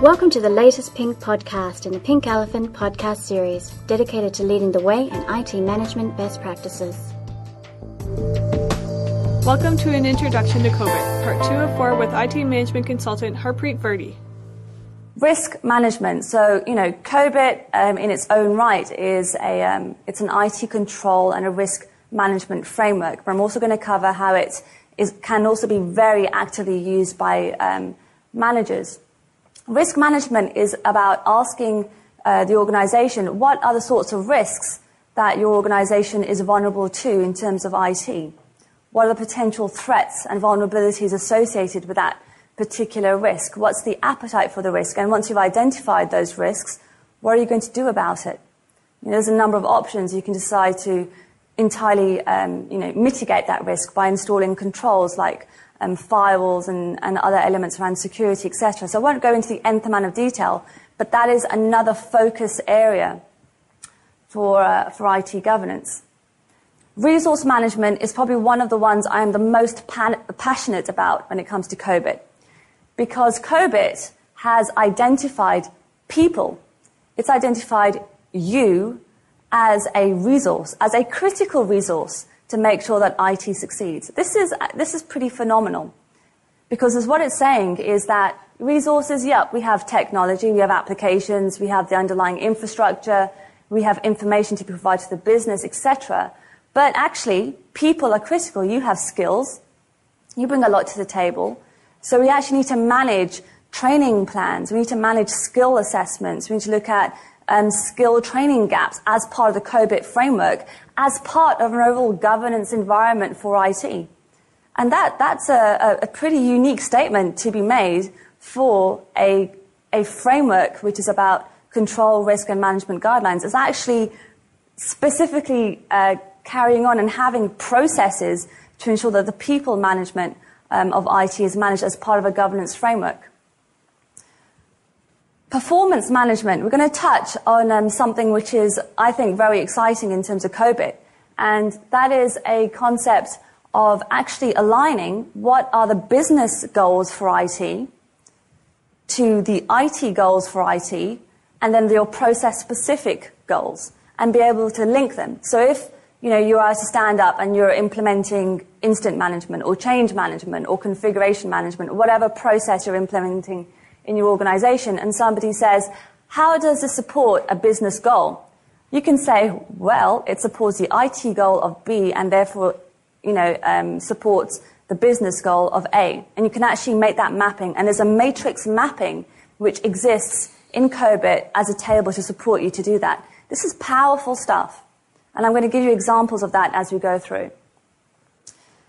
Welcome to the latest Pink podcast in the Pink Elephant podcast series, dedicated to leading the way in IT management best practices. Welcome to an introduction to COBIT, part two of four with IT management consultant Harpreet Verdi. Risk management. So, you know, COBIT um, in its own right is a, um, it's an IT control and a risk management framework. But I'm also going to cover how it is, can also be very actively used by um, managers. Risk management is about asking uh, the organization what are the sorts of risks that your organization is vulnerable to in terms of IT. What are the potential threats and vulnerabilities associated with that particular risk? What's the appetite for the risk? And once you've identified those risks, what are you going to do about it? You know, there's a number of options. You can decide to entirely um, you know, mitigate that risk by installing controls like um, firewalls and, and other elements around security, etc. So I won't go into the nth amount of detail, but that is another focus area for, uh, for IT governance. Resource management is probably one of the ones I am the most pan- passionate about when it comes to COBIT. Because COBIT has identified people. It's identified you as a resource, as a critical resource to make sure that IT succeeds. This is, uh, this is pretty phenomenal. Because as what it's saying is that resources, yep, we have technology, we have applications, we have the underlying infrastructure, we have information to provide to the business, etc. But actually, people are critical. You have skills. You bring a lot to the table. So we actually need to manage training plans. We need to manage skill assessments. We need to look at um, skill training gaps as part of the COBIT framework, as part of an overall governance environment for IT. And that, that's a, a pretty unique statement to be made for a, a framework which is about control, risk, and management guidelines. It's actually specifically uh, carrying on and having processes to ensure that the people management um, of IT is managed as part of a governance framework. Performance management, we're going to touch on um, something which is, I think, very exciting in terms of COBIT, and that is a concept of actually aligning what are the business goals for IT to the IT goals for IT, and then your process specific goals, and be able to link them. So if you know you are to stand up and you're implementing incident management or change management or configuration management, whatever process you're implementing in your organization and somebody says, how does this support a business goal? You can say, well, it supports the IT goal of B and therefore, you know, um, supports the business goal of A. And you can actually make that mapping. And there's a matrix mapping which exists in COBIT as a table to support you to do that. This is powerful stuff. And I'm going to give you examples of that as we go through.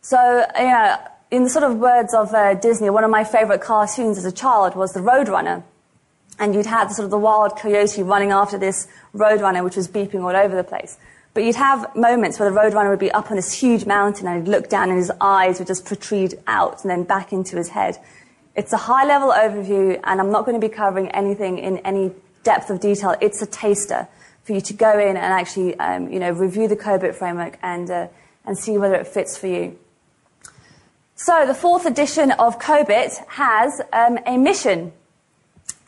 So, you know, in the sort of words of uh, Disney, one of my favorite cartoons as a child was the Roadrunner. And you'd have sort of the wild coyote running after this Roadrunner, which was beeping all over the place. But you'd have moments where the Roadrunner would be up on this huge mountain and he'd look down and his eyes would just protrude out and then back into his head. It's a high level overview and I'm not going to be covering anything in any depth of detail. It's a taster for you to go in and actually, um, you know, review the COBIT framework and, uh, and see whether it fits for you. So the fourth edition of COBIT has um, a mission,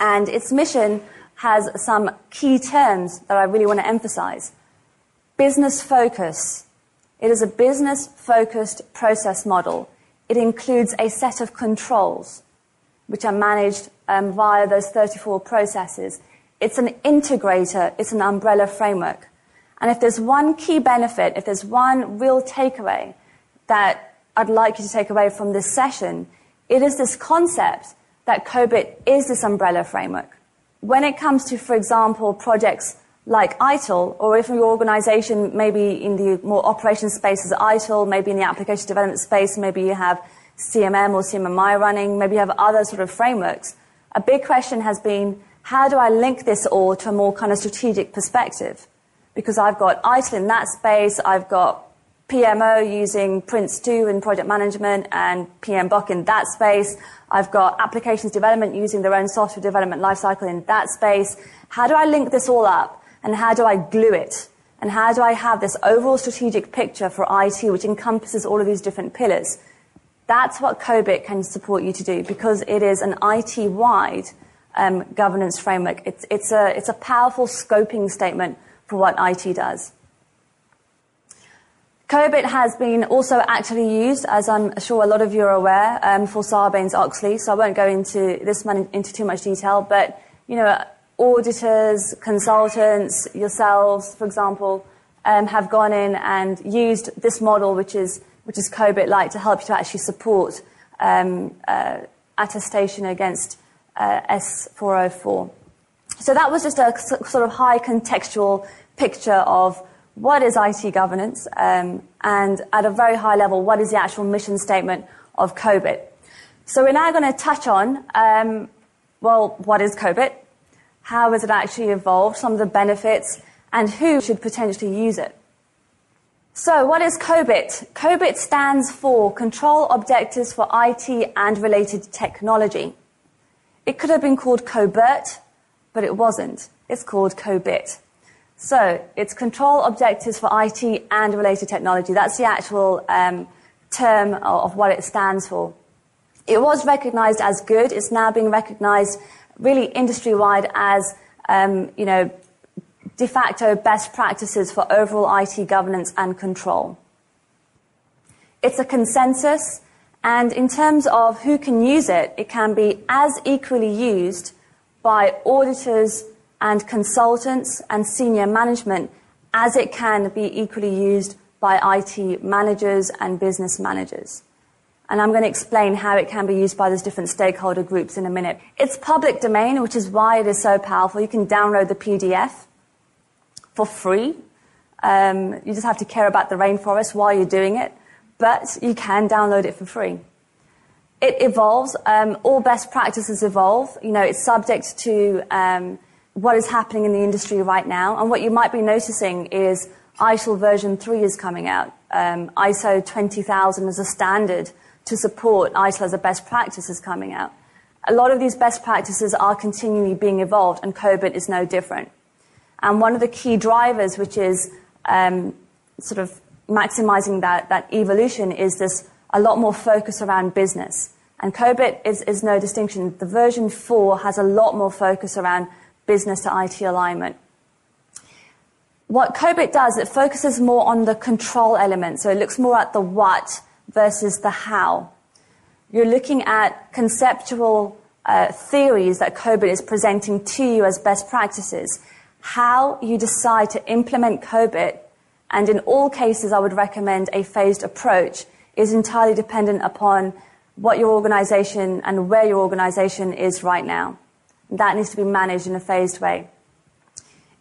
and its mission has some key terms that I really want to emphasize. Business focus. It is a business focused process model. It includes a set of controls, which are managed um, via those 34 processes. It's an integrator, it's an umbrella framework. And if there's one key benefit, if there's one real takeaway that I'd like you to take away from this session, it is this concept that COBIT is this umbrella framework. When it comes to, for example, projects like ITIL, or if your organization maybe in the more operations space is ITIL, maybe in the application development space, maybe you have CMM or CMMI running, maybe you have other sort of frameworks. A big question has been, how do I link this all to a more kind of strategic perspective? Because I've got ITIL in that space, I've got PMO using Prince2 in project management and PMBOK in that space. I've got applications development using their own software development lifecycle in that space. How do I link this all up? And how do I glue it? And how do I have this overall strategic picture for IT which encompasses all of these different pillars? That's what COBIT can support you to do because it is an IT-wide um, governance framework. It's, it's, a, it's a powerful scoping statement for what IT does. COBIT has been also actively used, as I'm sure a lot of you are aware, um, for Sarbanes-Oxley. So I won't go into this into too much detail, but you know, auditors, consultants, yourselves, for example, um, have gone in and used this model, which is which is COBIT-like, to help you to actually support um, uh, attestation against uh, S404. So that was just a sort of high contextual picture of what is IT governance, um, and at a very high level, what is the actual mission statement of COBIT. So we're now going to touch on, um, well, what is COBIT? How has it actually evolved? Some of the benefits, and who should potentially use it. So, what is COBIT? COBIT stands for Control Objectives for IT and Related Technology. It could have been called COBERT, but it wasn't. It's called COBIT. So it's control objectives for IT and related technology. That's the actual um, term of what it stands for. It was recognized as good. It's now being recognized really industry-wide as, um, you know, de facto best practices for overall IT governance and control. It's a consensus, and in terms of who can use it, it can be as equally used by auditors, and consultants and senior management as it can be equally used by IT managers and business managers. And I'm going to explain how it can be used by those different stakeholder groups in a minute. It's public domain, which is why it is so powerful. You can download the PDF for free. Um, you just have to care about the rainforest while you're doing it, but you can download it for free. It evolves. Um, all best practices evolve. You know, it's subject to um, what is happening in the industry right now. And what you might be noticing is ITIL version 3 is coming out. Um, ISO 20000 as a standard to support ITIL as a best practice is coming out. A lot of these best practices are continually being evolved, and COBIT is no different. And one of the key drivers, which is um, sort of maximizing that, that evolution, is this a lot more focus around business. And COBIT is, is no distinction. The version 4 has a lot more focus around business to IT alignment. What COBIT does, it focuses more on the control element. So it looks more at the what versus the how. You're looking at conceptual uh, theories that COBIT is presenting to you as best practices. How you decide to implement COBIT, and in all cases, I would recommend a phased approach, is entirely dependent upon what your organization and where your organization is right now. That needs to be managed in a phased way.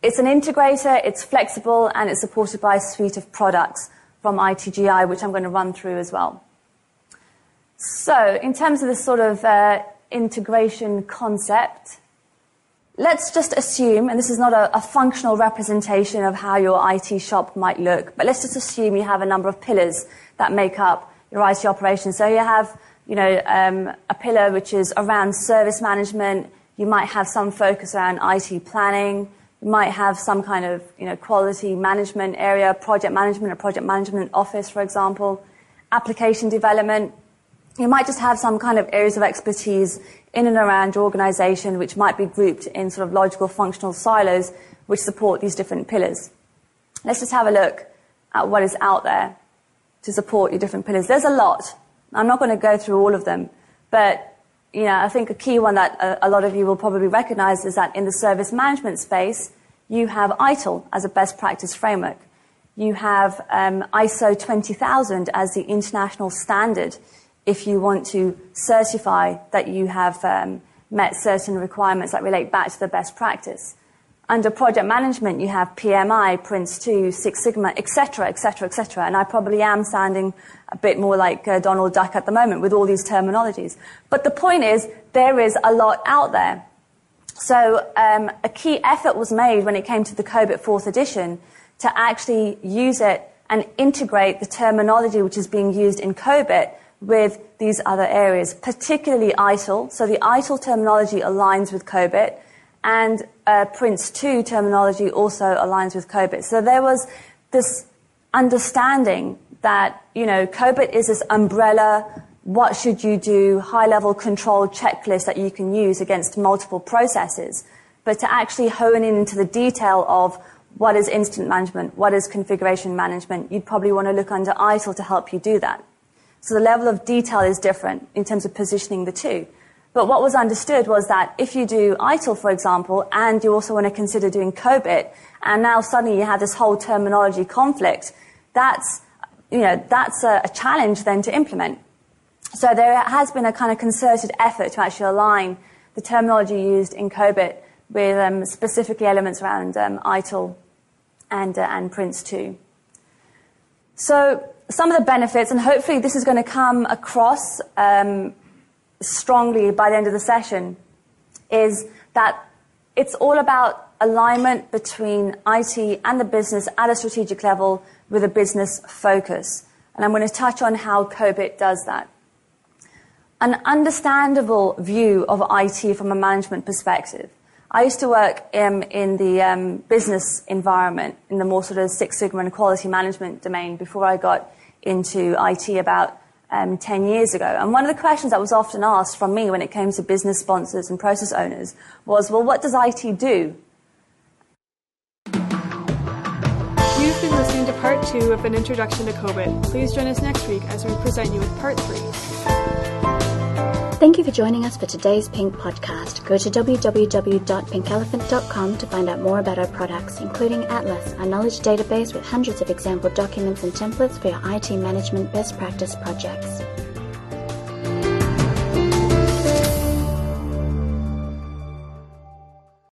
It's an integrator, it's flexible, and it's supported by a suite of products from ITGI, which I'm going to run through as well. So, in terms of this sort of uh, integration concept, let's just assume, and this is not a, a, functional representation of how your IT shop might look, but let's just assume you have a number of pillars that make up your IT operation. So you have, you know, um, a pillar which is around service management, you might have some focus around IT planning. You might have some kind of you know, quality management area, project management, a project management office, for example, application development. You might just have some kind of areas of expertise in and around your organization, which might be grouped in sort of logical functional silos, which support these different pillars. Let's just have a look at what is out there to support your different pillars. There's a lot. I'm not going to go through all of them, but you know, I think a key one that a, a, lot of you will probably recognize is that in the service management space, you have ITIL as a best practice framework. You have um, ISO 20000 as the international standard if you want to certify that you have um, met certain requirements that relate back to the best practice. Under project management, you have PMI, Prince2, Six Sigma, etc., etc., etc. And I probably am sounding a bit more like uh, Donald Duck at the moment with all these terminologies. But the point is, there is a lot out there. So um, a key effort was made when it came to the COBIT fourth edition to actually use it and integrate the terminology which is being used in COBIT with these other areas, particularly ITIL. So the ITIL terminology aligns with COBIT and uh, Prince 2 terminology also aligns with COBIT. So there was this understanding that, you know, COBIT is this umbrella what should you do, high level control checklist that you can use against multiple processes. But to actually hone in into the detail of what is incident management, what is configuration management, you'd probably want to look under ITIL to help you do that. So the level of detail is different in terms of positioning the two. But what was understood was that if you do ITIL, for example, and you also want to consider doing COBIT, and now suddenly you have this whole terminology conflict, that's, you know, that's a, a challenge then to implement. So there has been a kind of concerted effort to actually align the terminology used in COBIT with um, specifically elements around um, ITIL and, uh, and Prince 2. So some of the benefits, and hopefully this is going to come across um, strongly by the end of the session, is that it's all about alignment between IT and the business at a strategic level with a business focus. And I'm going to touch on how COBIT does that. An understandable view of IT from a management perspective I used to work um, in the um, business environment, in the more sort of Six Sigma and quality management domain before I got into IT about um, 10 years ago. And one of the questions that was often asked from me when it came to business sponsors and process owners was, well, what does IT do? You've been listening to part two of an introduction to COBIT. Please join us next week as we present you with part three. Thank you for joining us for today's Pink podcast. Go to www.pinkelephant.com to find out more about our products, including Atlas, our knowledge database with hundreds of example documents and templates for your IT management best practice projects.